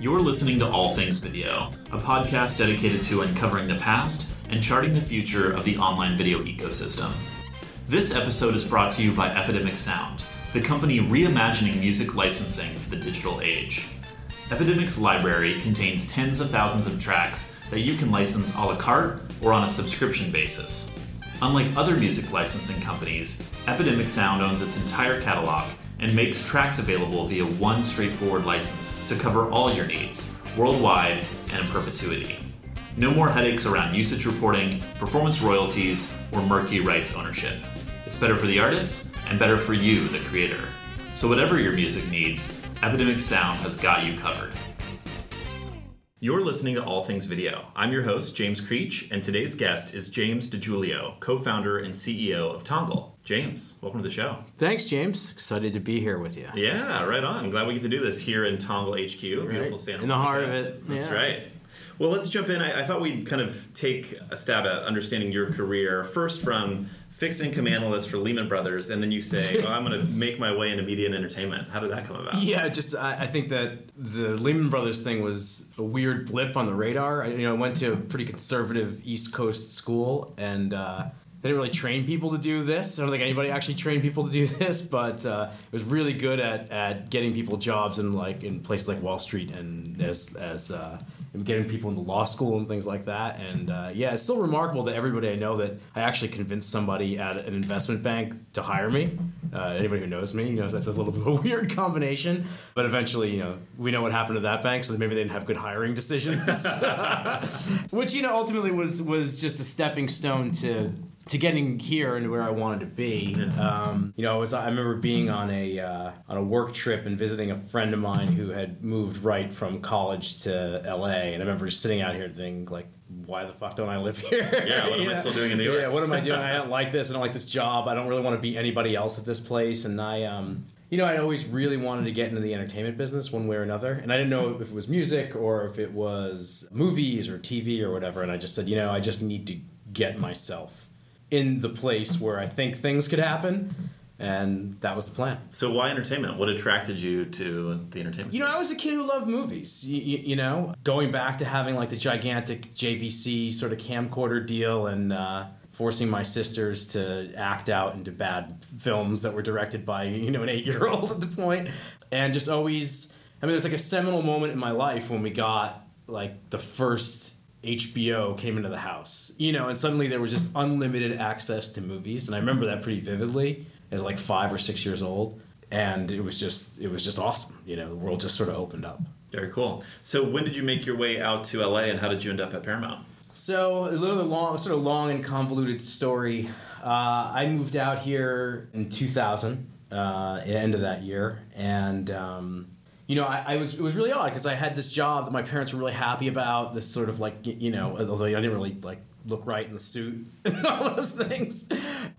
You're listening to All Things Video, a podcast dedicated to uncovering the past and charting the future of the online video ecosystem. This episode is brought to you by Epidemic Sound, the company reimagining music licensing for the digital age. Epidemic's library contains tens of thousands of tracks that you can license a la carte or on a subscription basis. Unlike other music licensing companies, Epidemic Sound owns its entire catalog and makes tracks available via one straightforward license to cover all your needs, worldwide and in perpetuity. No more headaches around usage reporting, performance royalties, or murky rights ownership. It's better for the artists and better for you, the creator. So, whatever your music needs, Epidemic Sound has got you covered. You're listening to All Things Video. I'm your host, James Creech, and today's guest is James DiGiorgio, co founder and CEO of Tongal. James, welcome to the show. Thanks, James. Excited to be here with you. Yeah, right on. I'm glad we get to do this here in Tongal HQ, beautiful Right. Santa In the heart of it, That's yeah. right. Well, let's jump in. I, I thought we'd kind of take a stab at understanding your career first from fixed income analyst for Lehman Brothers, and then you say, oh, I'm going to make my way into media and entertainment. How did that come about? Yeah, just I, I think that the Lehman Brothers thing was a weird blip on the radar. I, you know, I went to a pretty conservative East Coast school, and uh, they didn't really train people to do this. I don't think anybody actually trained people to do this, but uh, it was really good at, at getting people jobs in like in places like Wall Street and as as uh, getting people into law school and things like that. And uh, yeah, it's still remarkable that everybody I know that I actually convinced somebody at an investment bank to hire me. Uh, anybody who knows me knows that's a little bit of a weird combination. But eventually, you know, we know what happened to that bank, so maybe they didn't have good hiring decisions, which you know ultimately was was just a stepping stone to to getting here and where I wanted to be. Um, you know, I was I remember being on a uh, on a work trip and visiting a friend of mine who had moved right from college to L.A. And I remember just sitting out here thinking like. Why the fuck don't I live here? Yeah, what am I still doing in New York? Yeah, what am I doing? I don't like this. I don't like this job. I don't really want to be anybody else at this place. And I, um, you know, I always really wanted to get into the entertainment business one way or another. And I didn't know if it was music or if it was movies or TV or whatever. And I just said, you know, I just need to get myself in the place where I think things could happen. And that was the plan. So, why entertainment? What attracted you to the entertainment You know. I was a kid who loved movies. You, you, know, going back to having like the gigantic JVC sort of camcorder deal and uh, forcing my sisters to act out into bad films that were directed by you know an eight-year-old at the point, and just always. I mean, there's like a seminal moment in my life when we got like the first HBO came into the house, you know, and suddenly there was just unlimited access to movies, and I remember that pretty vividly as like five or six years old, and it was just it was just awesome, you know, the world just sort of opened up. Very cool. So, when did you make your way out to LA and how did you end up at Paramount? So a little long, sort of long and convoluted story. Uh, I moved out here in 2000, uh, end of that year, and um, you know, I, I was it was really odd because I had this job that my parents were really happy about. This sort of like you know, although I didn't really like look right in the suit and all those things,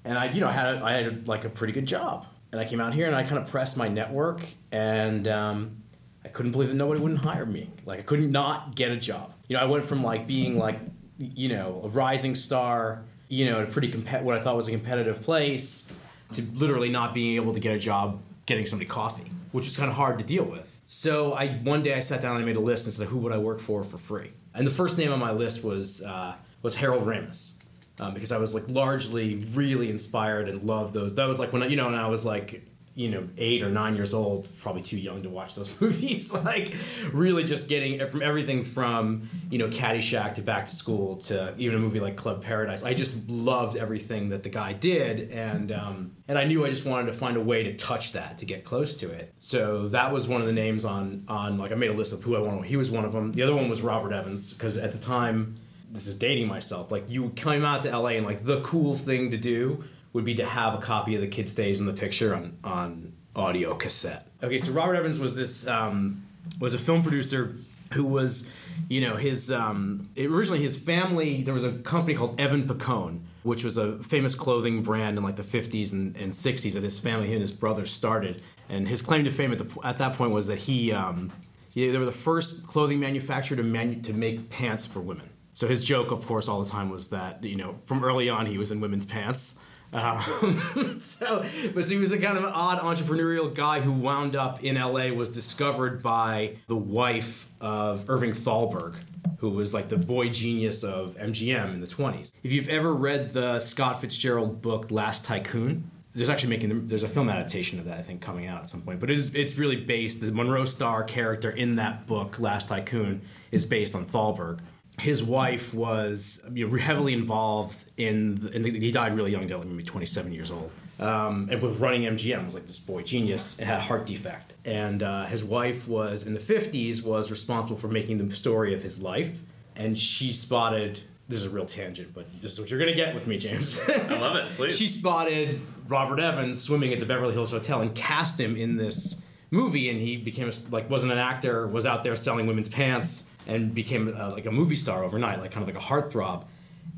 and I you know I had a, I had like a pretty good job, and I came out here and I kind of pressed my network and. Um, I couldn't believe that nobody wouldn't hire me. Like I couldn't not get a job. You know, I went from like being like, you know, a rising star, you know, at a pretty compet what I thought was a competitive place, to literally not being able to get a job getting somebody coffee, which was kind of hard to deal with. So I one day I sat down and I made a list and said, who would I work for for free? And the first name on my list was uh, was Harold Ramis. Um, because I was like largely really inspired and loved those. That was like when I, you know, and I was like you know eight or nine years old probably too young to watch those movies like really just getting from everything from you know caddyshack to back to school to even a movie like club paradise. I just loved everything that the guy did and um, and i knew i just wanted to find a way to touch that to get close to it. So that was one of the names on on like i made a list of who i wanted he was one of them the other one was robert evans because at the time this is dating myself like you came out to la and like the cool thing to do would be to have a copy of the kid stays in the picture on on audio cassette. Okay, so Robert Evans was this um, was a film producer who was, you know, his um, originally his family. There was a company called Evan Picone, which was a famous clothing brand in like the 50s and, and 60s that his family, he and his brother started. And his claim to fame at the at that point was that he, um, he they were the first clothing manufacturer to manu- to make pants for women. So his joke, of course, all the time was that you know from early on he was in women's pants Um, so, but so he was a kind of an odd entrepreneurial guy who wound up in LA. Was discovered by the wife of Irving Thalberg, who was like the boy genius of MGM in the 20s. If you've ever read the Scott Fitzgerald book Last Tycoon, there's actually making there's a film adaptation of that I think coming out at some point. But it's it's really based the Monroe Stahr character in that book Last Tycoon is based on Thalberg. His wife was you know, heavily involved in, and he died really young, maybe 27 years old. Um, and was running MGM was like this boy genius and had a heart defect. And uh, his wife was in the 50s was responsible for making the story of his life. And she spotted this is a real tangent, but this is what you're gonna get with me, James. I love it. Please. she spotted Robert Evans swimming at the Beverly Hills Hotel and cast him in this movie, and he became a, like wasn't an actor, was out there selling women's pants, and became uh, like a movie star overnight, like kind of like a heartthrob.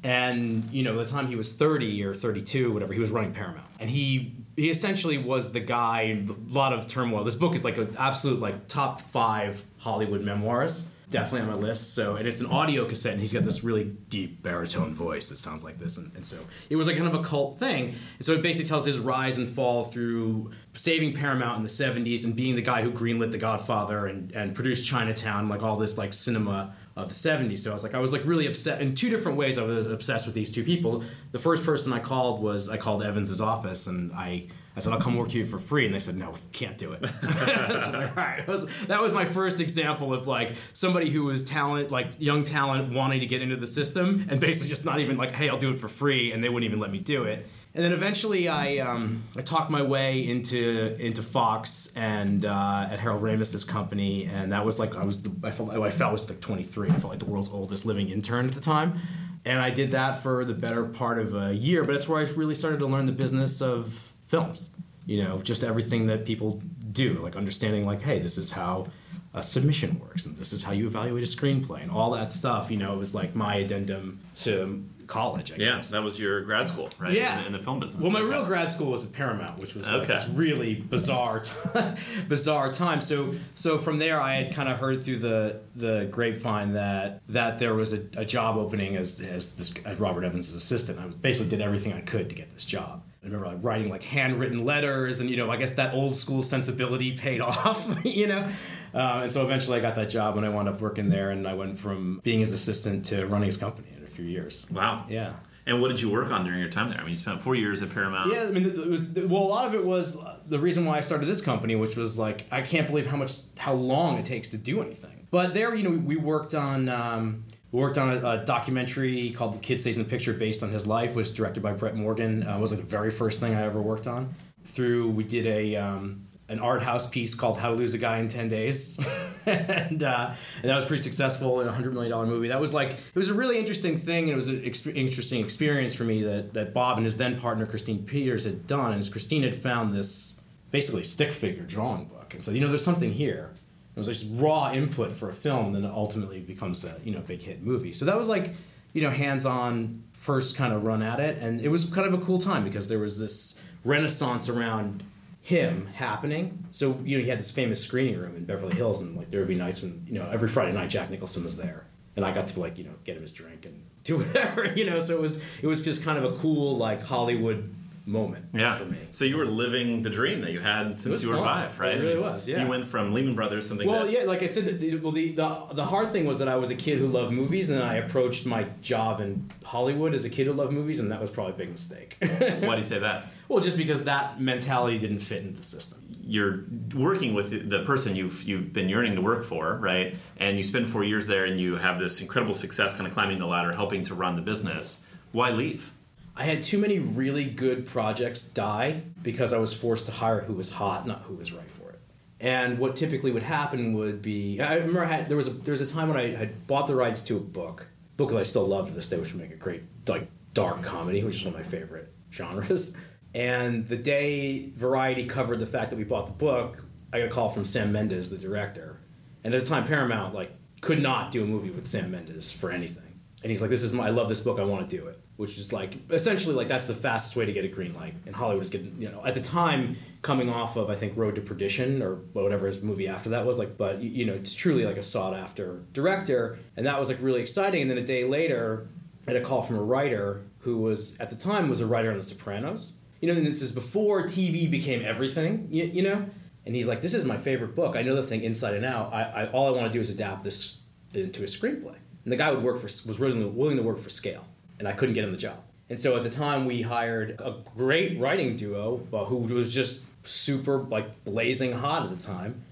And you know, by the time he was 30 or 32, whatever, he was running Paramount, and he he essentially was the guy. A lot of turmoil. This book is like an absolute like top five Hollywood memoirs definitely on my list. So, and it's an audio cassette, and he's got this really deep baritone voice that sounds like this. And, and, so it was like kind of a cult thing. And so it basically tells his rise and fall through saving Paramount in the 70s and being the guy who greenlit The Godfather and, and produced Chinatown, like all this like cinema of the 70s. So I was like, I was like really upset in two different ways. I was obsessed with these two people. The first person I called was I called Evans's office and I I said, I'll come work here for free. And they said, no, we can't do it. so like, was, that was my first example of like somebody who was talent, like young talent wanting to get into the system and basically just not even like, hey, I'll do it for free. And they wouldn't even let me do it. And then eventually I, um, I talked my way into into Fox and uh, at Harold Ramis's company. And that was like, I was, the, I felt, I felt I was like 23. I felt like the world's oldest living intern at the time and I did that for the better part of a year. But it's where I really started to learn the business of films. You know, just everything that people do, like understanding, like, hey, this is how a submission works, and this is how you evaluate a screenplay, and all that stuff. You know, it was like my addendum to college. I yeah, guess. so that was your grad school, right? Yeah, in the, in the film business. Well, my real grad school was at Paramount, which was like Okay. this really bizarre, t- bizarre time. So, so from there, I had kind of heard through the the grapevine that that there was a, a job opening as as this as Robert Evans' assistant. I basically did everything I could to get this job. I remember like writing like handwritten letters, and you know, I guess that old school sensibility paid off, you know. Uh, and so eventually, I got that job, and I wound up working there, and I went from being his assistant to running his company few years. Wow. Yeah. And what did you work on during your time there? I mean, you spent four years at Paramount. Yeah, I mean, it was well. A lot of it was uh, the reason why I started this company, which was like I can't believe how much how long it takes to do anything. But there, you know, we worked on um, we worked on a, a documentary called "The Kid Stays in the Picture," based on his life, was directed by Brett Morgen. Uh, was like the very first thing I ever worked on. Through we did a um, an art house piece called "How to Lose a Guy in Ten Days," and uh, and that was pretty successful in a hundred million dollar movie. That was like it was a really interesting thing, and it was an ex- interesting experience for me that that Bob and his then partner Christine Peters had done. And Christine had found this basically stick figure drawing book, and said, you know, there's something here. It was just raw input for a film, and then it ultimately becomes a you know big hit movie. So that was like you know hands on first kind of run at it, and it was kind of a cool time because there was this renaissance around him happening. So you know he had this famous screening room in Beverly Hills, and like there would be nights when you know every Friday night Jack Nicholson was there, and I got to like you know get him his drink and do whatever you know. So it was it was just kind of a cool like Hollywood moment Yeah. for me. So you were living the dream that you had since you were fun. five, right? It really was, yeah. You went from Lehman Brothers, something Well, that yeah, like I said, the, well, the, the the hard thing was that I was a kid who loved movies, and I approached my job in Hollywood as a kid who loved movies, and that was probably a big mistake. Why do you say that? well, just because that mentality didn't fit into the system. You're working with the person you've you've been yearning to work for, right? And you spend four years there, and you have this incredible success, kind of climbing the ladder, helping to run the business. Why leave? I had too many really good projects die because I was forced to hire who was hot, not who was right for it. And what typically would happen would be I remember I had, there was a there was a time when I had bought the rights to a book, book that I still love to this day, which would make a great like dark comedy, which is one of my favorite genres. And the day Variety covered the fact that we bought the book, I got a call from Sam Mendes, the director. And at the time, Paramount like could not do a movie with Sam Mendes for anything. And he's like, "This is my, I love this book. I want to do it." Which is like essentially like that's the fastest way to get a green light. And Hollywood is getting you know at the time coming off of I think Road to Perdition or whatever his movie after that was like. But you- know it's truly like a sought after director, and that was like really exciting. And then a day later, I had a call from a writer who was at the time was a writer on The Sopranos. You know, and this is before TV became everything. You, you know, and he's like, "This is my favorite book. I know the thing inside and out. I, I all I want to do is adapt this into a screenplay." And the guy would work for was willing willing to work for scale, and I couldn't get him the job. And so at the time, we hired a great writing duo uh, who was just super like blazing hot at the time,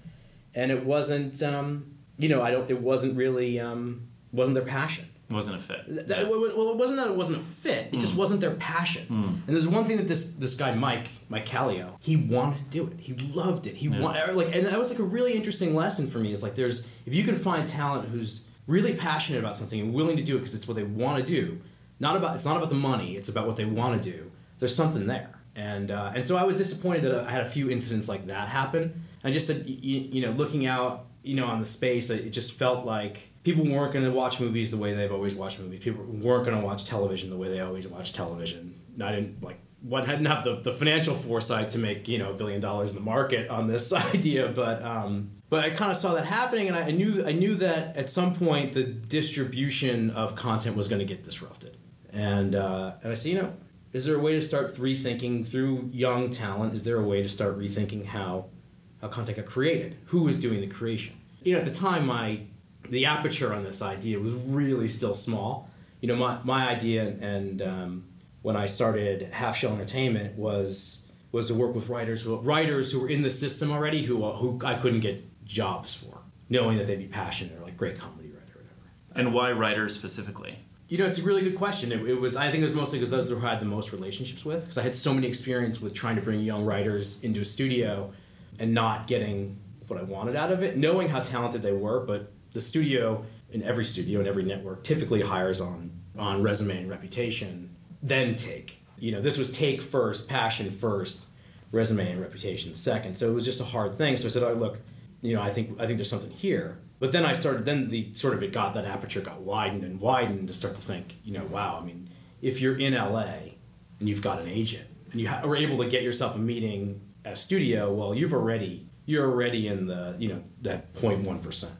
and it wasn't, um, you know, I don't. It wasn't really um, wasn't their passion. It wasn't a fit. Th- that- well, it wasn't that it wasn't a fit. It just wasn't their passion. And there's one thing that this this guy Mike Mike Callio he wanted to do it. He loved it. He wanted like, and that was like a really interesting lesson for me. Is like there's if you can find talent who's really passionate about something and willing to do it because it's what they want to do. Not about it's not about the money. It's about what they want to do. There's something there. And uh, and so I was disappointed that I had a few incidents like that happen. I just said, you, you know, looking out, you know, on the space, it just felt like people weren't going to watch movies the way they've always watched movies. People weren't going to watch television the way they always watch television. And I didn't like one hadn't have the, the financial foresight to make you know a billion dollars in the market on this idea, but um, but I kind of saw that happening, and I, I knew I knew that at some point the distribution of content was going to get disrupted, and uh, and I said, you know, is there a way to start rethinking through young talent? Is there a way to start rethinking how how content got created? Who was doing the creation? You know, at the time, my the aperture on this idea was really still small. You know, my, my idea and um, when I started Half Shell Entertainment was was to work with writers who writers who were in the system already who who I couldn't get jobs for, knowing that they'd be passionate or like great comedy writer or whatever. And why writers specifically? You know, it's a really good question. It, it was I think it was mostly because those were who I had the most relationships with because I had so many experience with trying to bring young writers into a studio and not getting what I wanted out of it, knowing how talented they were, but the studio in every studio and every network typically hires on on resume and reputation, then take. You know, this was take first, passion first, resume and reputation second. So it was just a hard thing. So I said, "Oh, look, you know, I think I think there's something here." But then I started. Then the sort of it got that aperture got widened and widened to start to think, you know, wow. I mean, if you're in LA and you've got an agent and you ha- are able to get yourself a meeting at a studio, well, you've already you're already in the you know that 0.1 percent.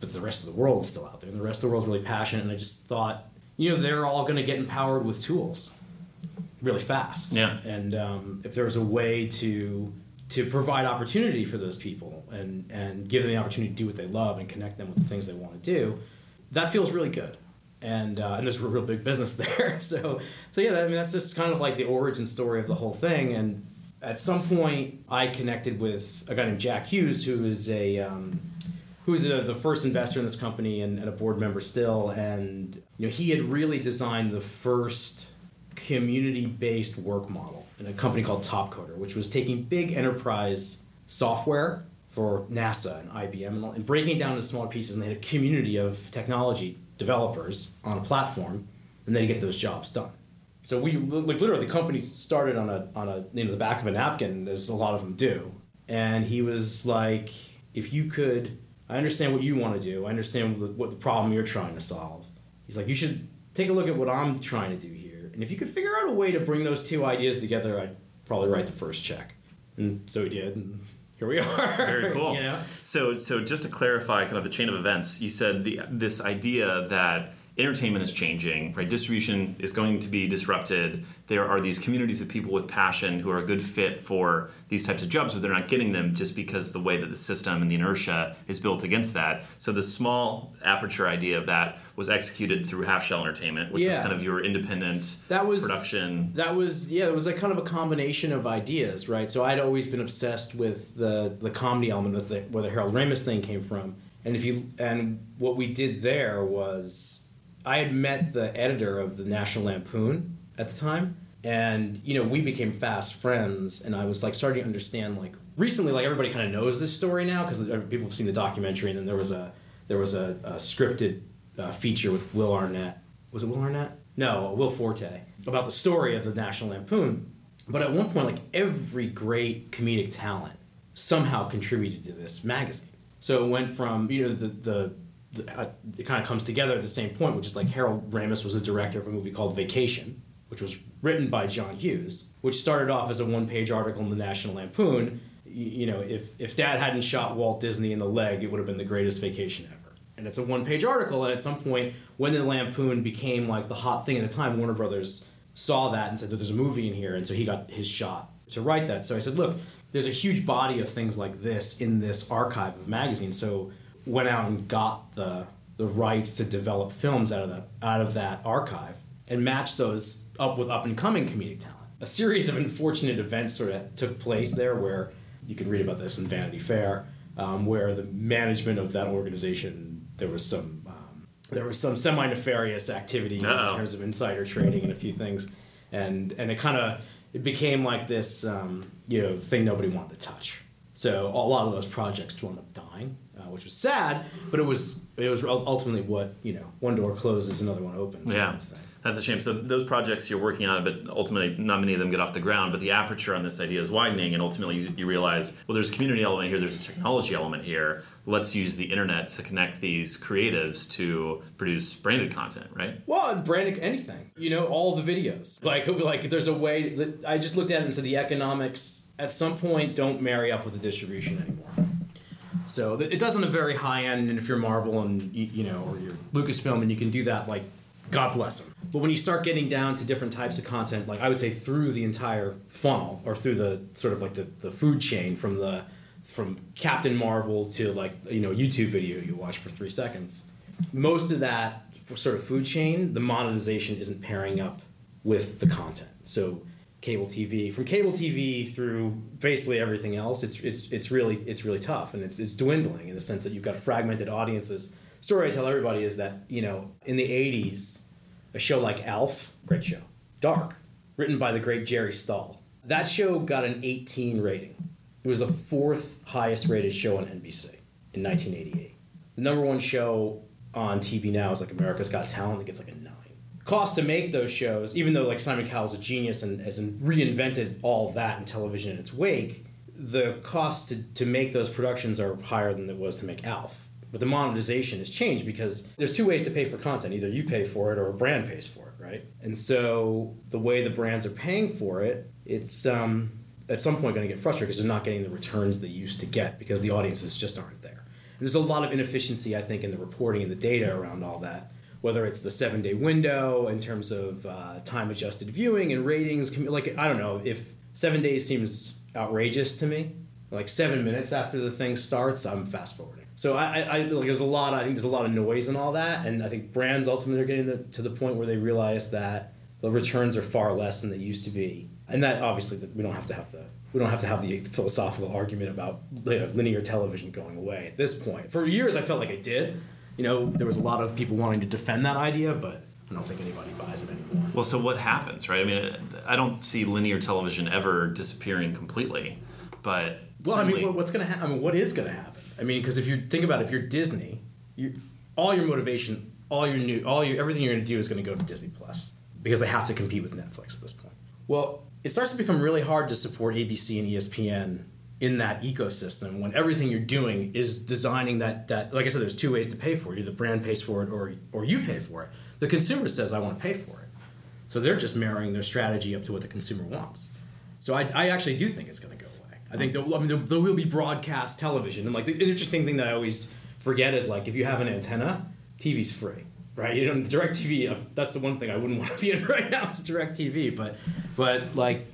But the rest of the world is still out there, and the rest of the world's really passionate. And I just thought, you know, they're all going to get empowered with tools really fast. Yeah. And um, if there was a way to to provide opportunity for those people and and give them the opportunity to do what they love and connect them with the things they want to do, that feels really good. And uh, and there's a real big business there. So so yeah, I mean that's just kind of like the origin story of the whole thing. And at some point, I connected with a guy named Jack Hughes, who is a um, who's a, the first investor in this company and, and a board member still. And you know, he had really designed the first community-based work model in a company called Topcoder, which was taking big enterprise software for NASA and IBM and, breaking it down into smaller pieces. And they had a community of technology developers on a platform, and they get those jobs done. So we like literally the company started on a on a you know the back of a napkin, as a lot of them do. And he was like, if you could, I understand what you want to do. I understand what the, what the problem you're trying to solve. He's like, you should take a look at what I'm trying to do here. And if you could figure out a way to bring those two ideas together, I'd probably write the first check. And so he did. And here we are. Very cool. you know? So, so just to clarify, kind of the chain of events, you said the this idea that entertainment is changing, right? Distribution is going to be disrupted. There are these communities of people with passion who are a good fit for these types of jobs, but they're not getting them just because the way that the system and the inertia is built against that. So the small aperture idea of that was executed through Half Shell Entertainment, which was kind of your independent That was- production. That was yeah, it was like kind of a combination of ideas, right? So I'd always been obsessed with the the comedy element of the, where the Harold Ramis thing came from, and if you and what we did there was I had met the editor of the National Lampoon at the time, and you know we became fast friends, and I was like starting to understand like recently like everybody kind of knows this story now because people have seen the documentary, and then there was a there was a, a scripted uh, feature with Will Arnett. Was it Will Arnett? No, Will Forte about the story of the National Lampoon. But at one point, like every great comedic talent somehow contributed to this magazine. So it went from you know the the, the uh, it kind of comes together at the same point, which is like Harold Ramis was the director of a movie called Vacation, which was written by John Hughes, which started off as a one page article in the National Lampoon. You, you know, if if Dad hadn't shot Walt Disney in the leg, it would have been the greatest vacation ever and it's a one page article and at some point when the lampoon became like the hot thing at the time warner brothers saw that and said there's a movie in here, and so he got his shot to write that. So I said, look, there's a huge body of things like this in this archive of magazines. So went out and got the the rights to develop films out of that out of that archive and matched those up with up and coming comedic talent. A series of unfortunate events sort of took place there, where you can read about this in Vanity Fair, um, where the management of that organization there was some um, there was some semi nefarious activity Uh-oh. in terms of insider trading and a few things, and and it kind of it became like this um, you know thing nobody wanted to touch. So a lot of those projects wound up dying, uh, which was sad, but it was it was ultimately what you know one door closes, another one opens. Yeah. kind of. That's a shame. So those projects you're working on, but ultimately not many of them get off the ground. But the aperture on this idea is widening, and ultimately you, you realize, well, there's a community element here, there's a technology element here. Let's use the internet to connect these creatives to produce branded content, right? Well, and branding anything, you know, all the videos. Like, like there's a way. That, I just looked at it and said the economics at some point don't marry up with the distribution anymore. So it does on a very high end, and if you're Marvel and you know, or you're Lucasfilm, and you can do that, like, God bless them. But when you start getting down to different types of content, like I would say through the entire funnel, or through the sort of like the, the food chain from the from Captain Marvel to like you know YouTube video you watch for three seconds, most of that sort of food chain, the monetization isn't pairing up with the content. So cable TV, from cable TV through basically everything else, it's it's it's really it's really tough and it's it's dwindling in the sense that you've got fragmented audiences. Story I tell everybody is that you know in the '80s, a show like Alf, great show, Dark, written by the great Jerry Stahl. That show got an 18 rating. It was the fourth highest rated show on NBC in 1988. The number one show on TV now is like America's Got Talent. It gets like a nine. Cost to make those shows, even though like Simon Cowell's a genius and has reinvented all that in television in its wake, the cost to, to make those productions are higher than it was to make Alf. But the monetization has changed because there's two ways to pay for content. Either you pay for it or a brand pays for it, right? And so the way the brands are paying for it, it's um, at some point going to get frustrated because they're not getting the returns they used to get because the audiences just aren't there. And there's a lot of inefficiency, I think, in the reporting and the data around all that. Whether it's the seven day window in terms of uh, time adjusted viewing and ratings, like I don't know if seven days seems outrageous to me. Like seven minutes after the thing starts, I'm fast forwarding. So I, I, I like there's a lot. I think there's a lot of noise and all that, and I think brands ultimately are getting the, to the point where they realize that the returns are far less than they used to be, and that obviously we don't have to have the we don't have to have the philosophical argument about you know, linear television going away at this point. For years, I felt like it did. You know, there was a lot of people wanting to defend that idea, but I don't think anybody buys it anymore. Well, so what happens, right? I mean, I don't see linear television ever disappearing completely, but Well, I mean, what's going to happen? I mean, what is going to happen? I mean, because if you think about it, if you're Disney, you all your motivation, all your new, all your everything you're going to do is going to go to Disney Plus because they have to compete with Netflix at this point. Well, it starts to become really hard to support ABC and ESPN in that ecosystem when everything you're doing is designing that that like I said, there's two ways to pay for it. Either the brand pays for it or or you pay for it. The consumer says I want to pay for it. So they're just marrying their strategy up to what the consumer wants. So I, I actually do think it's going to go away. I think there, I mean, there, there will be broadcast television, and like the interesting thing that I always forget is like if you have an antenna, TV's free, right? You don't DirecTV. uh, That's the one thing I wouldn't want to be in right now is DirecTV, but but like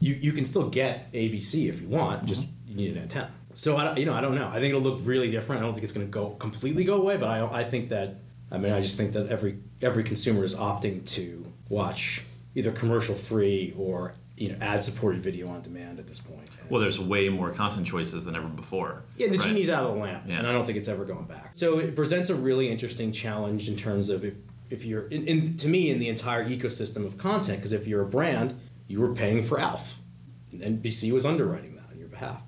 you you can still get ABC if you want, just you need an antenna. So I you know I don't know. I think it'll look really different. I don't think it's going to go completely go away, but I I think that I mean I just think that every every consumer is opting to watch either commercial free or you know ad supported video on demand at this point. well, there's way more content choices than ever before. Yeah, the right? genie's out of the lamp, Yeah. and I don't think it's ever going back. So it presents a really interesting challenge in terms of if, if you're, in, in, to me, in the entire ecosystem of content, because if you're a brand, you were paying for Alf. And NBC was underwriting that on your behalf.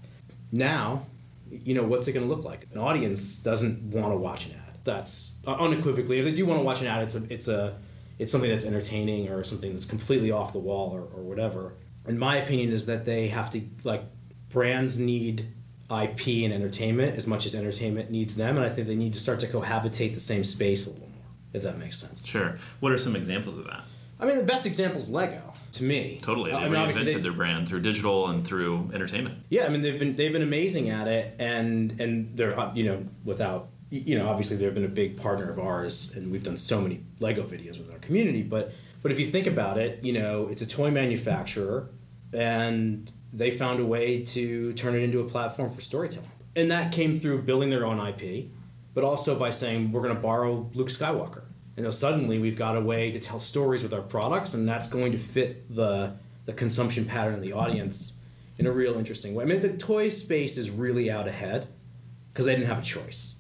Now, you know, what's it going to look like? An audience doesn't want to watch an ad. That's uh, unequivocally, if they do want to watch an ad, it's a, it's a, it's something that's entertaining or something that's completely off the wall or, or whatever. And my opinion is that they have to like brands need IP and entertainment as much as entertainment needs them, and I think they need to start to cohabitate the same space a little more, if that makes sense. Sure. What are some examples of that? I mean, the best example is Lego to me. Totally. They I mean, reinvented they- their brand through digital and through entertainment. Yeah, I mean they've been they've been amazing at it, and and they're uh, you know without you know obviously they've been a big partner of ours, and we've done so many Lego videos with our community. But But if you think about it, you know, it's a toy manufacturer, and they found a way to turn it into a platform for storytelling. And that came through building their own IP, but also by saying we're going to borrow Luke Skywalker. And now suddenly we've got a way to tell stories with our products, and that's going to fit the the consumption pattern of the audience in a real interesting way. I mean, the toy space is really out ahead because they didn't have a choice.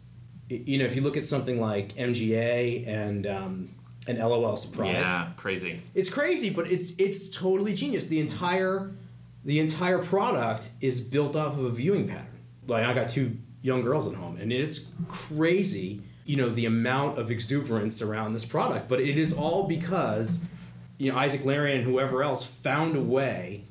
You know, if you look at something like MGA and um, and LOL Surprise, Yeah, crazy. it's crazy, but it's it's totally genius. The entire the entire product is built off of a viewing pattern. Like I got two young girls at home, and it's crazy. You know the amount of exuberance around this product, but it is all because you know Isaac Larian and whoever else found a way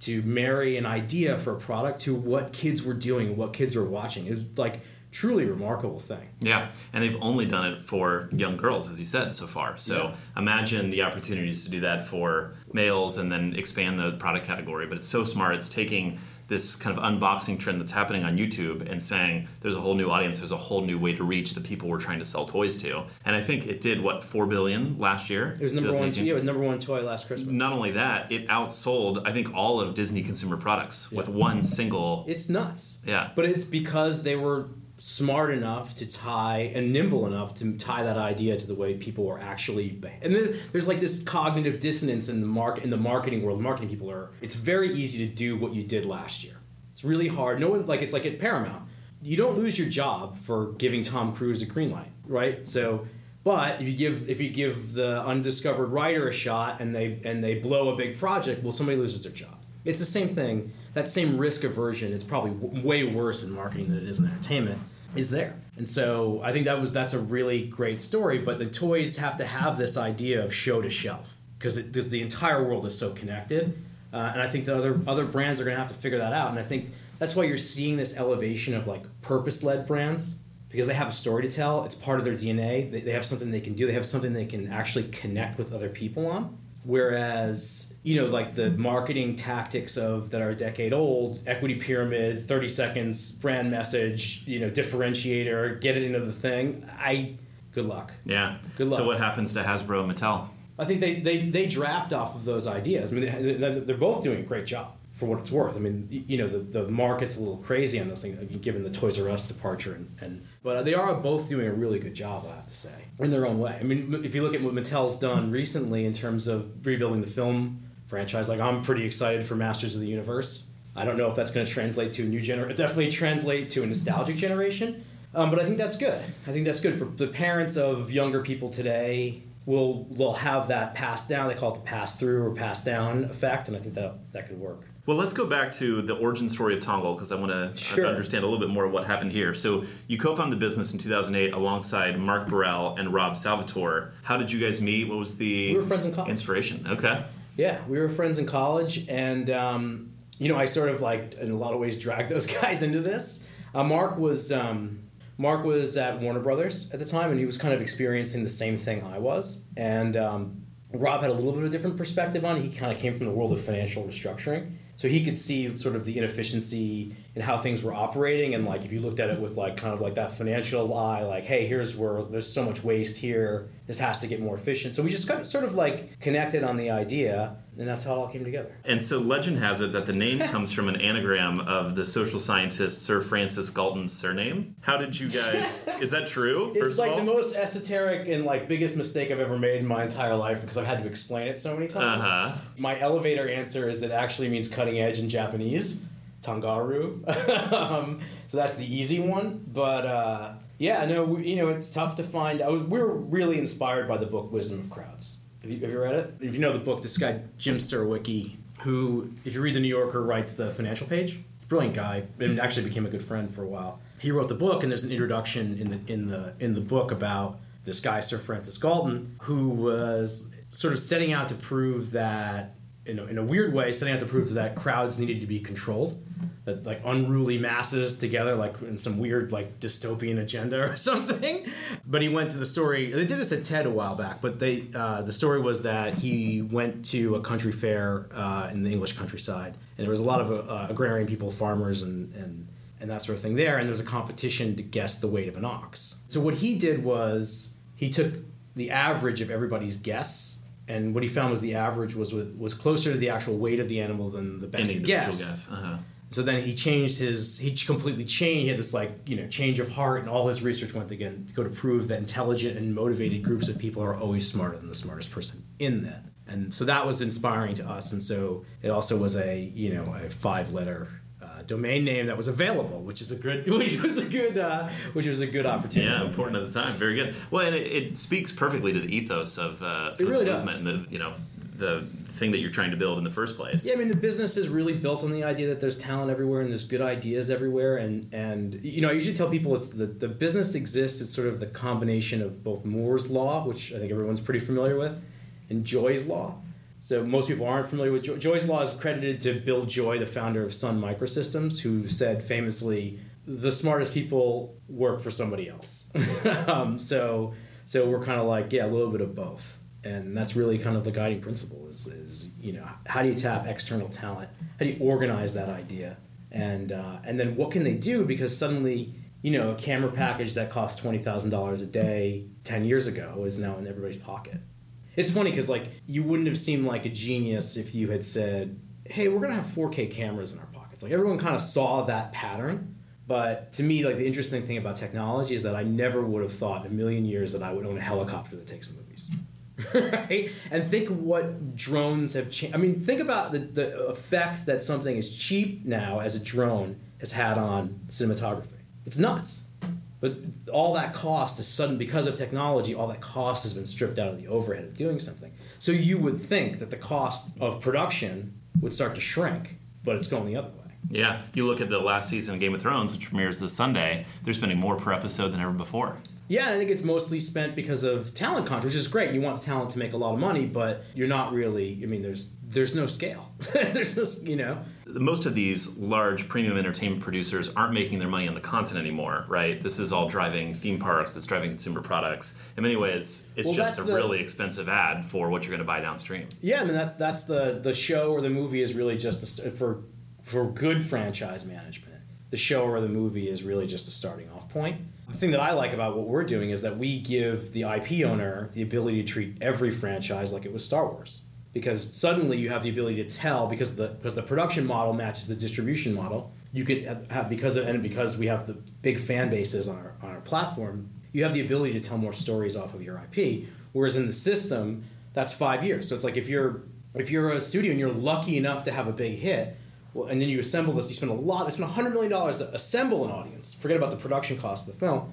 to marry an idea for a product to what kids were doing and what kids were watching. It was like truly remarkable thing. Yeah, and they've only done it for young girls, as you said, so far. So Yeah. imagine the opportunities to do that for males and then expand the product category. But it's so smart. It's taking this kind of unboxing trend that's happening on YouTube and saying there's a whole new audience, there's a whole new way to reach the people we're trying to sell toys to. And I think it did what four billion last year. It was number one. Yeah, it was number one toy last Christmas. Not only that, it outsold I think all of Disney consumer products with one single. It's nuts. Yeah. But it's because they were smart enough to tie and nimble enough to tie that idea to the way people are actually and then there's like this cognitive dissonance in the mark in the marketing world marketing people are it's very easy to do what you did last year. It's really hard. No one like it's like at paramount you don't lose your job for giving tom cruise a green light right? So but if you give if you give the undiscovered writer a shot and they and they blow a big project well somebody loses their job. It's the same thing. That same risk aversion is probably w- way worse in marketing than it is in entertainment. Is there, and so I think that was that's a really great story. But the toys have to have this idea of show to shelf because because the entire world is so connected, uh, and I think the other other brands are going to have to figure that out. And I think that's why you're seeing this elevation of like purpose led brands because they have a story to tell. It's part of their DNA. They, they have something they can do. They have something they can actually connect with other people on. Whereas, you know, like the marketing tactics of that are a decade old, equity pyramid, 30 seconds, brand message, you know, differentiator, get it into the thing. I good luck. Yeah. Good luck. So what happens to Hasbro and Mattel? I think they, they, they draft off of those ideas. I mean, they- they're both doing a great job for what it's worth. I mean, you know, the, the market's a little crazy on those things, given the Toys R Us departure, and, and but they are both doing a really good job, I have to say, in their own way. I mean, if you look at what Mattel's done recently in terms of rebuilding the film franchise, like I'm pretty excited for Masters of the Universe. I don't know if that's going to translate to a new generation. Definitely translate to a nostalgic generation. Um, but I think that's good. I think that's good for the parents of younger people today. Will will have that pass down. They call it the pass through or pass down effect, and I think that that could work. Well, let's go back to the origin story of Tongal because I want to Sure. understand a little bit more of what happened here. So, you co-founded the business in 2008 alongside Mark Burrell and Rob Salvatore. How did you guys meet? What was the We were friends in college. inspiration? Okay. Yeah, we were friends in college, and um, you know, I sort of like in a lot of ways dragged those guys into this. Uh, Mark was um, Mark was at Warner Brothers at the time, and he was kind of experiencing the same thing I was. And um, Rob had a little bit of a different perspective on. it. He kind of came from the world of financial restructuring, so he could see sort of the inefficiency in how things were operating. And like if you looked at it with like kind of like that financial eye, like hey, here's where there's so much waste here. This has to get more efficient. So we just got sort of like connected on the idea, and that's how it all came together. And so, legend has it that the name comes from an anagram of the social scientist Sir Francis Galton's surname. How did you guys? is that true? It's like the most esoteric and like biggest mistake I've ever made in my entire life because I've had to explain it so many times. Uh-huh. My elevator answer is it actually means cutting edge in Japanese, tangaru. um, so that's the easy one. But uh, yeah, no, we, you know it's tough to find. I was we were really inspired by the book Wisdom of Crowds. Have you, have you read it? If you know the book, this guy Jim Surowiecki, who if you read the New Yorker writes the financial page, brilliant guy, and actually became a good friend for a while. He wrote the book, and there's an introduction in the in the in the book about this guy Sir Francis Galton, who was sort of setting out to prove that, in a, in a weird way, setting out to prove that crowds needed to be controlled, like unruly masses together, like in some weird like dystopian agenda or something. But he went to the story. They did this at TED a while back, but they uh, the story was that he went to a country fair uh, in the English countryside, and there was a lot of uh, agrarian people, farmers, and and and that sort of thing there. And there was a competition to guess the weight of an ox. So what he did was he took the average of everybody's guess and what he found was the average was was closer to the actual weight of the animal than the best guess. individual guess. Uh-huh. So then he changed his he completely changed. He had this like you know change of heart, and all his research went again to go to prove that intelligent and motivated groups of people are always smarter than the smartest person in them. And so that was inspiring to us. And so it also was a you know a five letter uh, domain name that was available, which is a good which was a good uh, which was a good opportunity. Yeah, important at the time. Very good. Well, and it, it speaks perfectly to the ethos of uh, It really the does. movement and the you know the thing that you're trying to build in the first place. Yeah, I mean the business is really built on the idea that there's talent everywhere and there's good ideas everywhere, and and you know I usually tell people it's the the business exists. It's sort of the combination of both Moore's law, which I think everyone's pretty familiar with, and Joy's law. So most people aren't familiar with Joy. Joy's law is credited to Bill Joy, the founder of Sun Microsystems, who said famously, "The smartest people work for somebody else." um, so so we're kind of like yeah, a little bit of both and that's really kind of the guiding principle is, is you know how do you tap external talent? How do you organize that idea? And uh, and then what can they do? Because suddenly you know a camera package that cost $20000 a day 10 years ago is now in everybody's pocket. It's funny because like you wouldn't have seemed like a genius if you had said hey we're to have 4k cameras in our pockets. Like everyone kind of saw that pattern. But to me like the interesting thing about technology is that i never would have thought in a million years that i would own a helicopter that takes movies right? And think what drones have changed. I mean, think about the, the effect that something as cheap now as a drone has had on cinematography. It's nuts. But all that cost is sudden because of technology, all that cost has been stripped out of the overhead of doing something. So you would think that the cost of production would start to shrink, but it's going the other way. Yeah, you look at the last season of Game of Thrones, which premieres this Sunday. They're spending more per episode than ever before. Yeah, I think it's mostly spent because of talent contracts, which is great. You want the talent to make a lot of money, but you're not really. I mean, there's there's no scale. there's no, you know. Most of these large premium entertainment producers aren't making their money on the content anymore, right? This is all driving theme parks. It's driving consumer products. In many ways, it's Well, just a the- really expensive ad for what you're going to buy downstream. Yeah, I mean that's that's the the show or the movie is really just a, for for good franchise management. The show or the movie is really just a starting off point. The thing that I like about what we're doing is that we give the IP owner the ability to treat every franchise like it was Star Wars. Because suddenly you have the ability to tell because the because the production model matches the distribution model. You could have- because of and because we have the big fan bases on our on our platform, you have the ability to tell more stories off of your IP. Whereas in the system, that's five years. So it's like if you're if you're a studio and you're lucky enough to have a big hit, well, and then you assemble this, you spend a lot, you spend hundred million dollars to assemble an audience. Forget about the production cost of the film,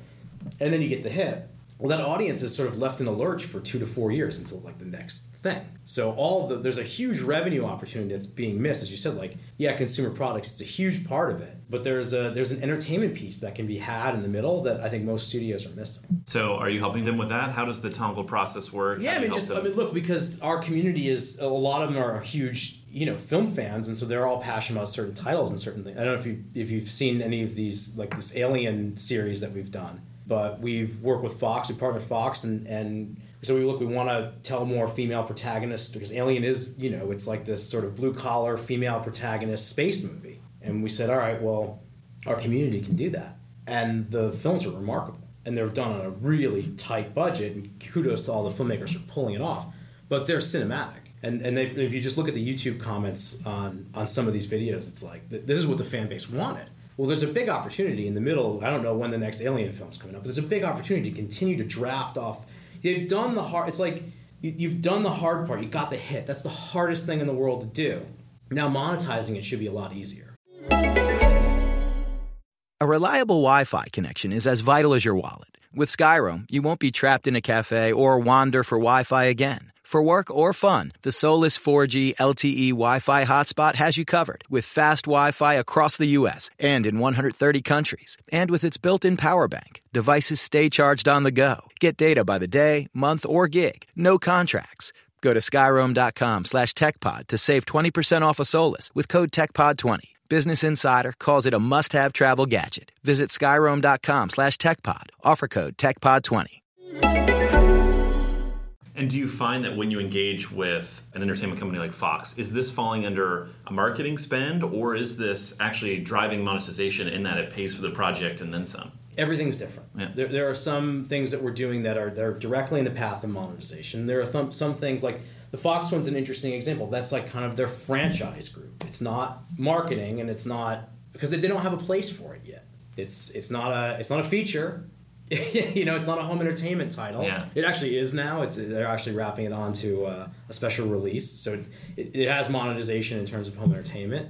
and then you get the hit. Well, that audience is sort of left in a lurch for two to four years until like the next thing. So all the there's a huge revenue opportunity that's being missed, as you said. Like, yeah, consumer products it's a huge part of it, but there's a there's an entertainment piece that can be had in the middle that I think most studios are missing. So, are you helping them with that? How does the Tongal process work? Yeah, I mean, just I mean, look, because our community is a lot of them are huge, you know, film fans, and so they're all passionate about certain titles and certain things. I don't know if you if you've seen any of these, like this Alien series that we've done, but we've worked with Fox, we partnered with Fox, and and so we look, we want to tell more female protagonists because Alien is, you know, it's like this sort of blue collar female protagonist space movie, and we said, all right, well, our community can do that, and the films are remarkable and they're done on a really tight budget. And kudos to all the filmmakers for pulling it off. But they're cinematic, and and if you just look at the YouTube comments on on some of these videos, it's like th- this is what the fan base wanted. Well, there's a big opportunity in the middle. I don't know when the next Alien film's coming up, but there's a big opportunity to continue to draft off. They've done the hard. It's like you, you've done the hard part. You got the hit. That's the hardest thing in the world to do. Now monetizing it should be a lot easier. A reliable Wi Fi connection is as vital as your wallet. With Skyroam, you won't be trapped in a cafe or wander for Wi Fi again. For work or fun, the Solis 4G LTE Wi Fi hotspot has you covered with fast Wi Fi across the U.S. and in 130 countries. And with its built in power bank, devices stay charged on the go. Get data by the day, month, or gig. No contracts. Go to skyroam.com slash techpod to save 20% off a Solis with code TechPod20. Business Insider calls it a must-have travel gadget. Visit skyroam.com slash techpod. Offer code TechPod20. And do you find that when you engage with an entertainment company like Fox, is this falling under a marketing spend or is this actually driving monetization in that it pays for the project and then some? everything's different. Yeah. There, there are some things that we're doing that are they're directly in the path of monetization. There are th- some things like the Fox one's an interesting example. That's like kind of their franchise group. It's not marketing and it's not because they, they don't have a place for it yet. It's it's not a it's not a feature. you know, it's not a home entertainment title. Yeah. It actually is now. It's they're actually wrapping it onto uh, a special release, so it, it has monetization in terms of home entertainment,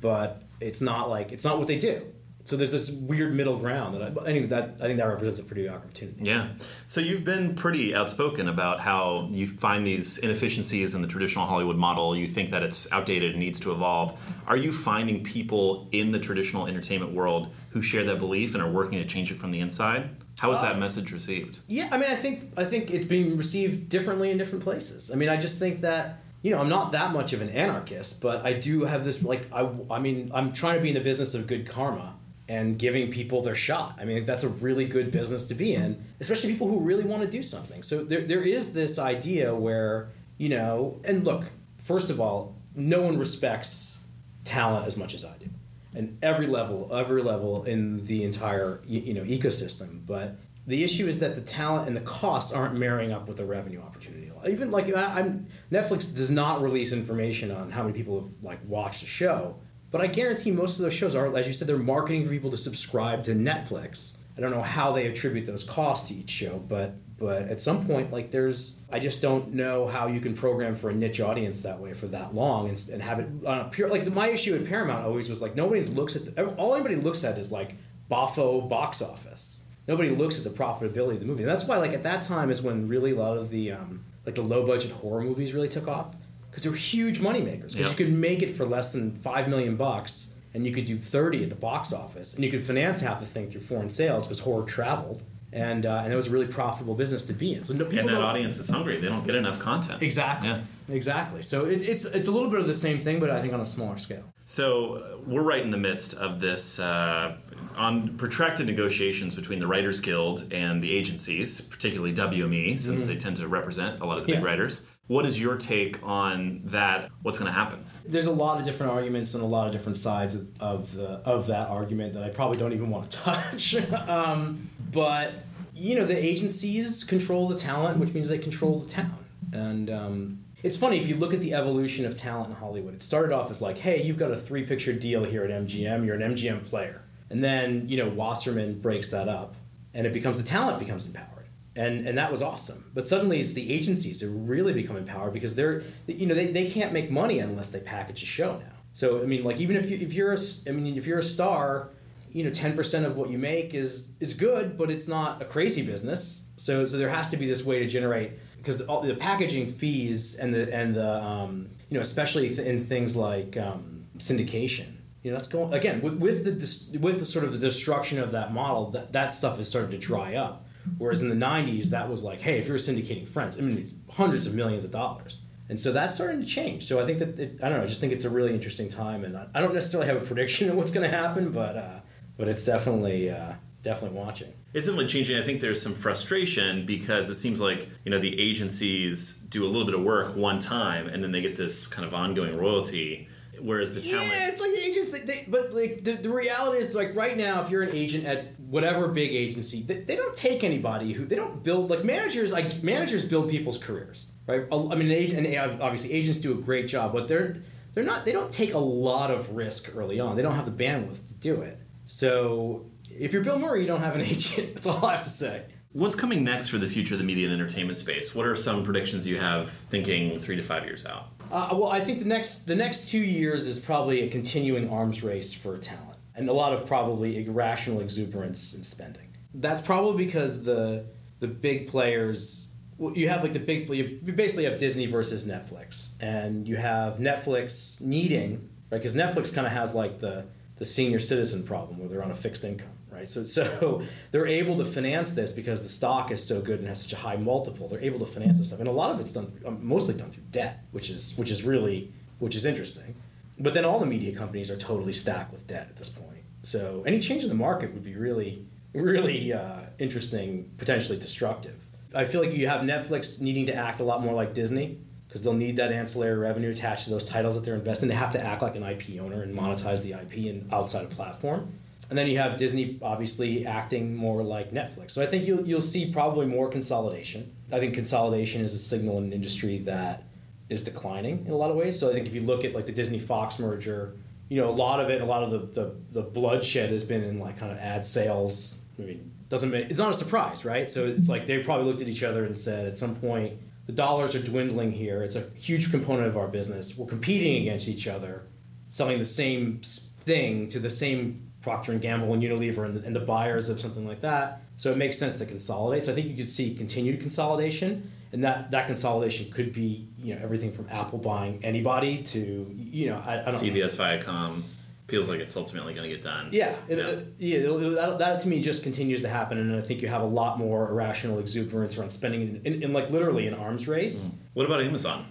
but it's not like it's not what they do. So there's this weird middle ground that I, anyway, that I think that represents a pretty opportunity. Yeah. So you've been pretty outspoken about how you find these inefficiencies in the traditional Hollywood model. You think that it's outdated and needs to evolve. Are you finding people in the traditional entertainment world who share that belief and are working to change it from the inside? How is that um, message received? Yeah, I mean, I think I think it's being received differently in different places. I mean, I just think that you know I'm not that much of an anarchist, but I do have this like I I mean I'm trying to be in the business of good karma and giving people their shot. I mean, that's a really good business to be in, especially people who really want to do something. So there there is this idea where you know, and look, first of all, no one respects talent as much as I do and every level every level in the entire you know ecosystem. But the issue is that the talent and the costs aren't marrying up with the revenue opportunity even like i'm netflix does not release information on how many people have like watched a show but i guarantee most of those shows are as you said they're marketing for people to subscribe to netflix. I don't know how they attribute those costs to each show but but at some point like there's i just don't know how you can program for a niche audience that way for that long and, and have it on a pure like my issue at paramount always was like nobody looks at the, all anybody looks at is like boffo box office. Nobody looks at the profitability of the movie. And that's why like at that time is when really a lot of the um, like the low budget horror movies really took off. Because they were huge money makers because Yeah. you could make it for less than five million bucks and you could do 30 at the box office. And you could finance half the thing through foreign sales because horror traveled and uh, and it was a really profitable business to be in so no, people And that audience is hungry. They don't get enough content. exactly Yeah. exactly so it, it's it's a little bit of the same thing but i think on a smaller scale So uh, we're right in the midst of this uh, on protracted negotiations between the Writers Guild and the agencies, particularly WME, since they tend to represent a lot of the big Mm-hmm. Writers. What is your take on that? What's going to happen? there's a lot of different arguments and a lot of different sides of, of the of that argument that I probably don't even want to touch. um, but you know, the agencies control the talent, which means they control the town. And um, it's funny if you look at the evolution of talent in Hollywood. It started off as like, hey, you've got a three picture deal here at MGM. You're an MGM player, and then you know Wasserman breaks that up, and it becomes the talent becomes empowered and and that was awesome. But suddenly it's the agencies who really become empowered because they're you know they, they can't make money unless they package a show now. So I mean like even if you if you're a I mean if you're a star, you know ten percent of what you make is is good, but it's not a crazy business. So so there has to be this way to generate because the packaging fees and the and the um, you know especially th- in things like um, syndication. You know, that's going again with, with the dis- with the sort of the destruction of that model. That that stuff has started to dry up. Whereas in the 90s, that was like, hey, if you're syndicating Friends, I mean, it's hundreds of millions of dollars. And so that's starting to change. So I think that, it, I don't know, I just think it's a really interesting time. And I, I don't necessarily have a prediction of what's going to happen, but, uh, but it's definitely, uh, definitely watching. It's definitely changing. I think there's some frustration because it seems like you know the agencies do a little bit of work one time and then they get this kind of ongoing royalty, whereas the talent. Yeah, it's like the agents. They, they, but like the, the reality is, like right now, if you're an agent at whatever big agency, they, they don't take anybody who they don't build. Like managers, like managers build people's careers, right? I mean, an agent, and obviously agents do a great job, but they're they're not. They don't take a lot of risk early on. They don't have the bandwidth to do it. So if you're Bill Murray, you don't have an agent. That's all I have to say. What's coming next for the future of the media and entertainment space? What are some predictions you have thinking three to five years out? Uh, well, I think the next the next two years is probably a continuing arms race for talent, and a lot of probably irrational exuberance in spending. That's probably because the the big players. Well, you have like the big. You basically have Disney versus Netflix, and you have Netflix needing right because Netflix kind of has like the the senior citizen problem where they're on a fixed income, right? So so they're able to finance this because the stock is so good and has such a high multiple. They're able to finance this stuff, and a lot of it's done um, mostly done through debt, which is which is really which is interesting. But then all the media companies are totally stacked with debt at this point. So any change in the market would be really really uh, interesting, potentially destructive. I feel like you have Netflix needing to act a lot more like Disney because they'll need that ancillary revenue attached to those titles that they're investing. They have to act like an IP owner and monetize the IP and outside of platform. and then you have Disney obviously acting more like Netflix. So I think you'll you'll see probably more consolidation. I think consolidation is a signal in an industry that is declining in a lot of ways. So I think if you look at like the Disney Fox merger, you know a lot of it, a lot of the the, the bloodshed has been in like kind of ad sales. I mean, doesn't make, it's not a surprise, right? So it's like they probably looked at each other and said at some point the dollars are dwindling here. It's a huge component of our business. We're competing against each other, selling the same thing to the same Procter and Gamble and Unilever and the, and the buyers of something like that. So it makes sense to consolidate. So I think you could see continued consolidation, and that that consolidation could be you know everything from Apple buying anybody to you know I, I don't CBS know. Viacom feels like it's ultimately going to get done. Yeah, it, yeah. It, yeah it'll, it'll, that, that, to me just continues to happen, and I think you have a lot more irrational exuberance around spending in, in, in like literally an arms race. Mm. What about Amazon?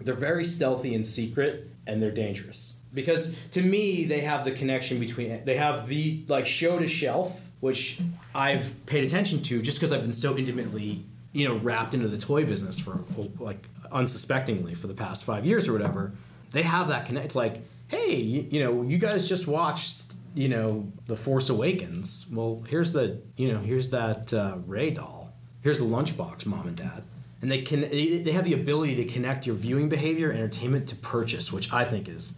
They're very stealthy and secret, and they're dangerous because to me they have the connection between they have the like show to shelf which I've paid attention to just because I've been so intimately you know wrapped into the toy business for like unsuspectingly for the past five years or whatever. They have that connect. It's like, hey, you, you know, you guys just watched you know the Force Awakens. Well, here's the you know here's that uh, Rey doll. Here's the lunchbox, mom and dad. And they can they have the ability to connect your viewing behavior, entertainment to purchase, which I think is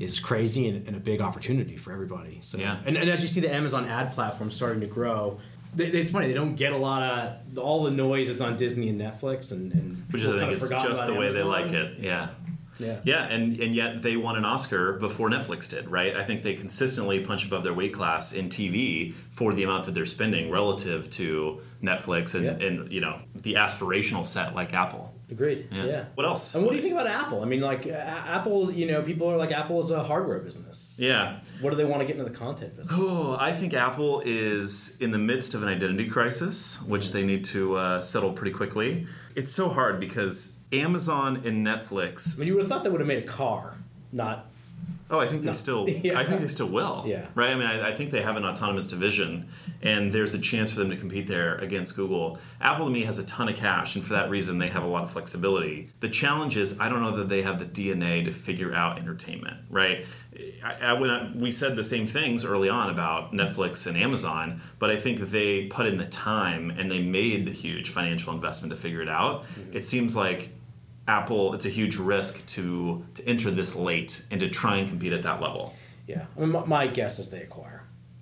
is crazy and, and, a big opportunity for everybody. So yeah, and, and as you see the Amazon ad platform starting to grow, they, it's funny they don't get a lot of all the noise is on Disney and Netflix and, and which I think is just the way Amazon. they like it. Yeah. Yeah. Yeah, and, and yet they won an Oscar before Netflix did, right? I think they consistently punch above their weight class in TV for the amount that they're spending relative to Netflix and, yeah. and you know the aspirational set like Apple. Agreed. Yeah. yeah. What else? And what do you think about Apple? I mean, like Apple, you know, people are like Apple is a hardware business. Yeah. What do they want to get into the content business? Oh, I think Apple is in the midst of an identity crisis, which they need to uh, settle pretty quickly. It's so hard because Amazon and Netflix. I mean, you would have thought they would have made a car, not Oh, I think they still. Yeah. I think they still will. Yeah. Right. I mean, I, I, think they have an autonomous division, and there's a chance for them to compete there against Google. Apple to me has a ton of cash, and for that reason, they have a lot of flexibility. The challenge is, I don't know that they have the DNA to figure out entertainment. Right. I, I, we said the same things early on about Netflix and Amazon, but I think they put in the time and they made the huge financial investment to figure it out. Mm-hmm. It seems like Apple, it's a huge risk to to enter this late and to try and compete at that level. Yeah, I mean, my guess is they acquire.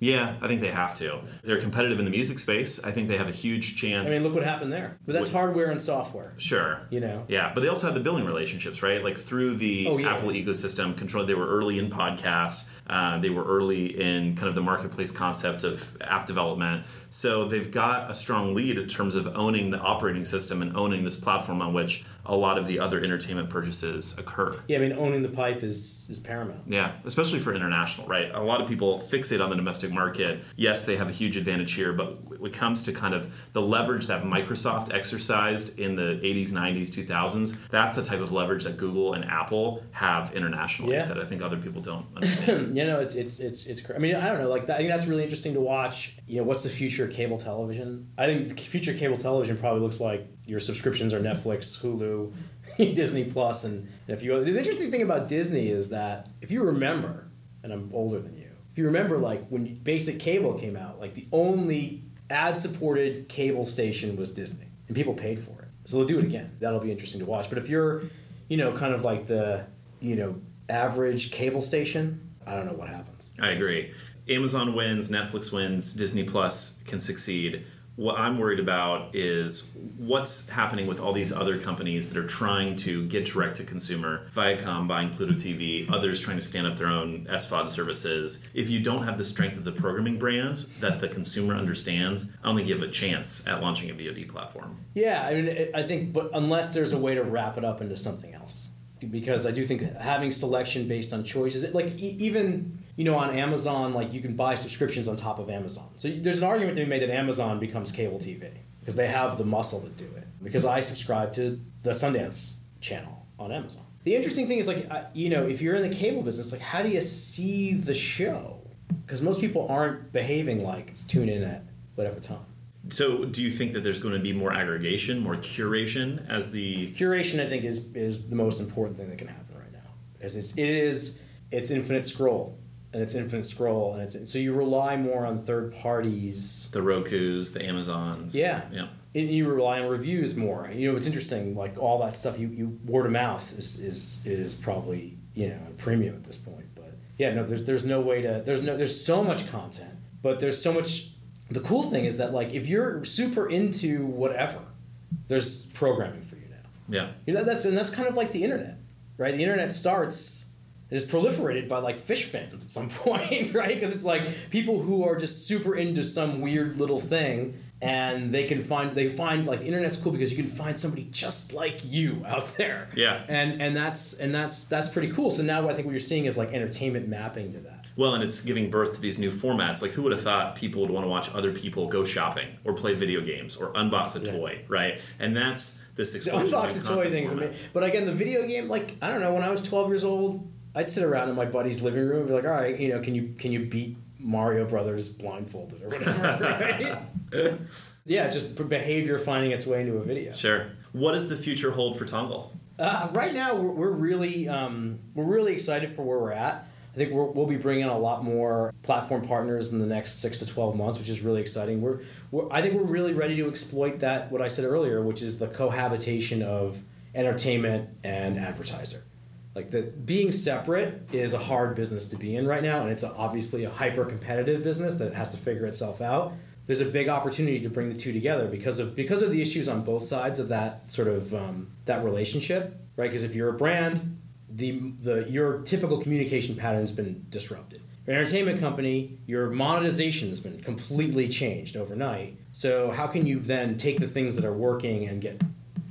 Yeah, I think they have to. They're competitive in the music space. I think they have a huge chance. I mean, look what happened there. But that's hardware and software. Sure. You know. Yeah, but they also had the billing relationships, right? Like through the oh, yeah. Apple ecosystem, control. They were early in podcasts. Uh, they were early in kind of the marketplace concept of app development. So they've got a strong lead in terms of owning the operating system and owning this platform on which a lot of the other entertainment purchases occur. Yeah, I mean, owning the pipe is, is paramount. Yeah, especially for international, right? A lot of people fixate on the domestic market. Yes, they have a huge advantage here, but when it comes to kind of the leverage that Microsoft exercised in the 80s, 90s, 2000s, that's the type of leverage that Google and Apple have internationally yeah. that I think other people don't understand. you know, it's, it's, it's, it's, I mean, I don't know, like, I think that's really interesting to watch. You know, what's the future of cable television? I think the future cable television probably looks like your subscriptions are Netflix, Hulu, Disney Plus, and if you the interesting thing about Disney is that if you remember, and I'm older than you, if you remember, like when basic cable came out, like the only ad-supported cable station was Disney, and people paid for it. So they'll do it again. That'll be interesting to watch. But if you're, you know, kind of like the, you know, average cable station, I don't know what happens. I agree. Amazon wins, Netflix wins, Disney Plus can succeed what I'm worried about is what's happening with all these other companies that are trying to get direct to consumer. Viacom buying Pluto TV, others trying to stand up their own SVOD services. If you don't have the strength of the programming brand that the consumer understands, I don't think you have a chance at launching a VOD platform. Yeah, I mean, I think, but unless there's a way to wrap it up into something else because I do think having selection based on choices, like e- even you know on Amazon, like you can buy subscriptions on top of Amazon. So there's an argument to be made that Amazon becomes cable TV because they have the muscle to do it. Because I subscribe to the Sundance channel on Amazon. The interesting thing is like you know if you're in the cable business, like how do you see the show? Because most people aren't behaving like it's tune in at whatever time. So, do you think that there's going to be more aggregation, more curation as the curation? I think is is the most important thing that can happen right now. As it's, it is it's infinite scroll. And it's infinite scroll, and it's so you rely more on third parties. The Roku's, the Amazons. Yeah. Yeah. And you rely on reviews more. You know, it's interesting. Like all that stuff, you, you word of mouth is, is is probably you know a premium at this point. But yeah, no, there's there's no way to there's no there's so much content, but there's so much. The cool thing is that like if you're super into whatever, there's programming for you now. Yeah. You know that's and that's kind of like the internet, right? The internet starts it is proliferated by like Phish fans at some point, right? Because it's like people who are just super into some weird little thing, and they can find they find like the internet's cool because you can find somebody just like you out there. Yeah. and and that's and that's that's pretty cool. So now I think what you're seeing is like entertainment mapping to that. Well, and it's giving birth to these new formats. Like, who would have thought people would want to watch other people go shopping or play video games or unbox a Yeah. toy, right? And that's this The explosion of unbox a toy content things, I mean, formats. but again, the video game, like I don't know, when I was 12 years old, I'd sit around in my buddy's living room and be like, all right, you know, can you can you beat Mario Brothers blindfolded or whatever, right? yeah, just behavior finding its way into a video. Sure. What does the future hold for Tongal? Uh, right now, we're, we're really um, we're really excited for where we're at. I think we're, we'll be bringing a lot more platform partners in the next six to twelve months, which is really exciting. We're, we're I think we're really ready to exploit that what I said earlier, which is the cohabitation of entertainment and advertiser. Like the being separate is a hard business to be in right now, and it's a, obviously a hyper competitive business that has to figure itself out. There's a big opportunity to bring the two together because of because of the issues on both sides of that sort of um, that relationship, right? Because if you're a brand, the the your typical communication pattern has been disrupted. An entertainment company, your monetization has been completely changed overnight. So how can you then take the things that are working and get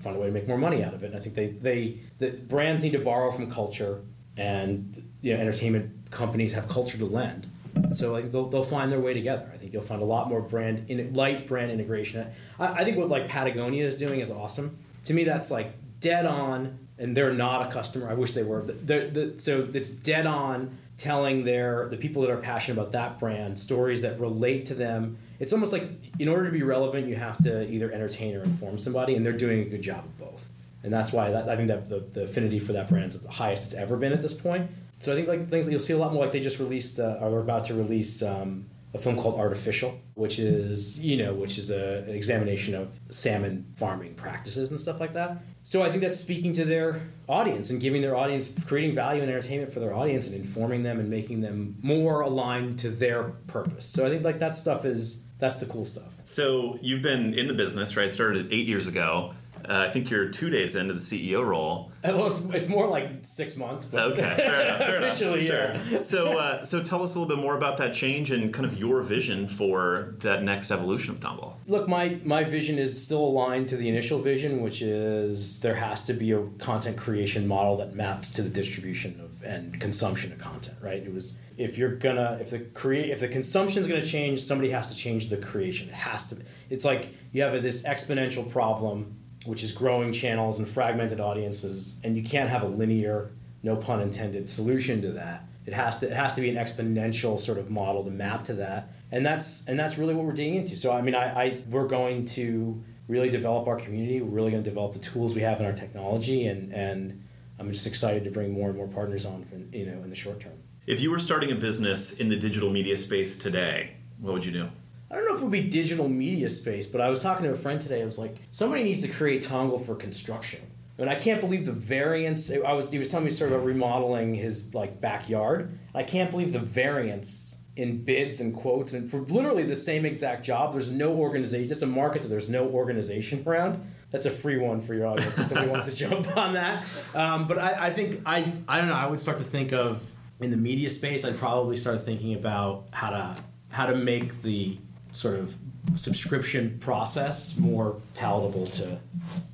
find a way to make more money out of it? And I think they they the brands need to borrow from culture, and you know entertainment companies have culture to lend. So like they'll, they'll find their way together. I think you'll find a lot more brand in light brand integration. I, I think what like Patagonia is doing is awesome. To me, that's like dead on, and they're not a customer. I wish they were. They're, the so it's dead on telling their the people that are passionate about that brand stories that relate to them. It's almost like in order to be relevant, you have to either entertain or inform somebody, and they're doing a good job of both. And that's why that, I think that the, the affinity for that brand is the highest it's ever been at this point. So I think like things that you'll see a lot more like they just released uh, are about to release um, a film called Artifishal, which is you know which is a, an examination of salmon farming practices and stuff like that. So I think that's speaking to their audience and giving their audience, creating value and entertainment for their audience and informing them and making them more aligned to their purpose. So I think like that stuff is that's the cool stuff. So you've been in the business, right? Started eight years ago. Uh, I think you're two days into the CEO role. Uh, Well, it's, it's more like six months, but Okay, fair enough. Fair officially, yeah. Sure. So, uh, so tell us a little bit more about that change and kind of your vision for that next evolution of Tongal. Look, my my vision is still aligned to the initial vision, which is there has to be a content creation model that maps to the distribution of and consumption of content. Right? It was if you're gonna if the create if the consumption is gonna change, somebody has to change the creation. It has to. It's like you have this exponential problem, which is growing channels and fragmented audiences, and you can't have a linear, no pun intended, solution to that. It has to it has to be an exponential sort of model to map to that, and that's and that's really what we're digging into. So I mean, I, I we're going to really develop our community. We're really going to develop the tools we have in our technology, and and I'm just excited to bring more and more partners on, for, you know, in the short term. If you were starting a business in the digital media space today, what would you do? I don't know if it would be digital media space, but I was talking to a friend today. I was like, somebody needs to create Tongal for construction. I mean, I can't believe the variance. I was he was telling me a story about remodeling his like backyard. I can't believe the variance in bids and quotes and for literally the same exact job. There's no organization. It's a market that there's no organization around. That's a free one for your audience if somebody wants to jump on that. Um, but I, I think I I don't know. I would start to think of in the media space. I'd probably start thinking about how to how to make the sort of subscription process more palatable to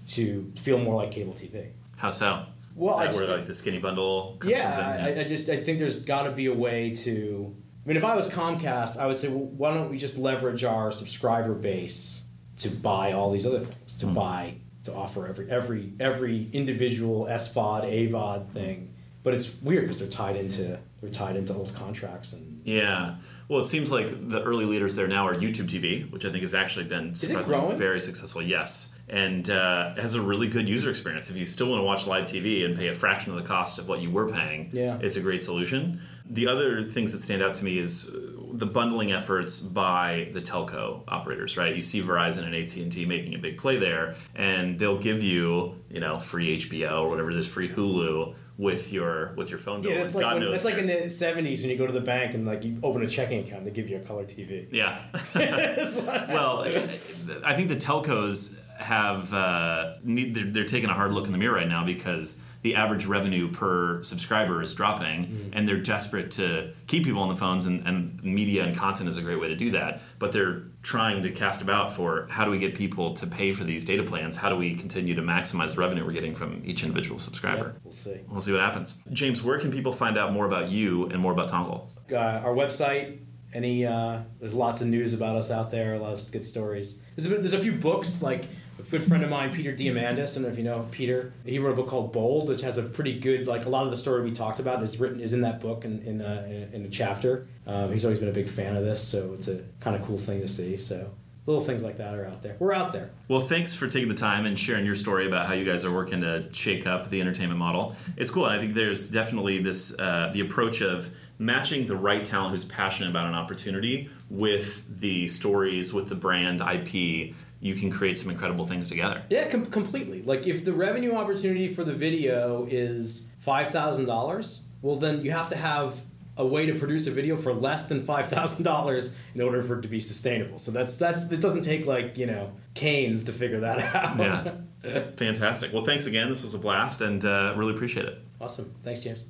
to feel more like cable TV. How so? Well, I just where think- like the skinny bundle comes Yeah, in? I, I just I think there's got to be a way to. I mean, if I was Comcast, I would say, well, why don't we just leverage our subscriber base to buy all these other things, to hmm. buy to offer every every every individual SVOD, AVOD thing. But it's weird because they're tied into they're tied into old contracts and Yeah. Well, it seems like the early leaders there now are YouTube TV, which I think has actually been surprisingly very successful. Yes. and uh, has a really good user experience. If you still want to watch live TV and pay a fraction of the cost of what you were paying, Yeah. it's a great solution. The other things that stand out to me is uh, the bundling efforts by the telco operators. Right, you see Verizon and AT and T making a big play there, and they'll give you you know free HBO or whatever it is, free Hulu with your with your phone bill. Yeah, it's like God when, knows it's like in the '70s when you go to the bank and like you open a checking account, they give you a color TV. yeah. Like- well, I think the telcos have uh, need they're, they're taking a hard look in the mirror right now because the average revenue per subscriber is dropping, Mm-hmm. and they're desperate to keep people on the phones, and, and media and content is a great way to do that. But they're trying to cast about for how do we get people to pay for these data plans? How do we continue to maximize the revenue we're getting from each individual subscriber? we'll see. We'll see what happens. James, where can people find out more about you and more about Tongal? uh, our website. Any uh, there's lots of news about us out there. A lot of good stories. There's a, there's a few books like a good friend of mine, Peter Diamandis. I don't know if you know Peter. He wrote a book called Bold, which has a pretty good like a lot of the story we talked about is written is in that book in in, uh, in, in a chapter. Um, he's always been a big fan of this, so it's a kind of cool thing to see. So little things like that are out there. We're out there. Well, thanks for taking the time and sharing your story about how you guys are working to shake up the entertainment model. It's cool. I think there's definitely this uh, the approach of matching the right talent who's passionate about an opportunity with the stories, with the brand IP. You can create some incredible things together. Yeah, com- completely. Like if the revenue opportunity for the video is five thousand dollars, well then you have to have a way to produce a video for less than five thousand dollars in order for it to be sustainable. So that's that's it doesn't take like you know Keynes to figure that out. Yeah. Fantastic. Well, thanks again. This was a blast, and uh, really appreciate it. awesome. Thanks, James.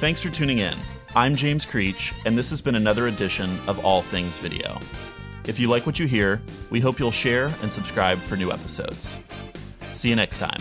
Thanks for tuning in. I'm James Creech, and this has been another edition of All Things Video. If you like what you hear, we hope you'll share and subscribe for new episodes. See you next time.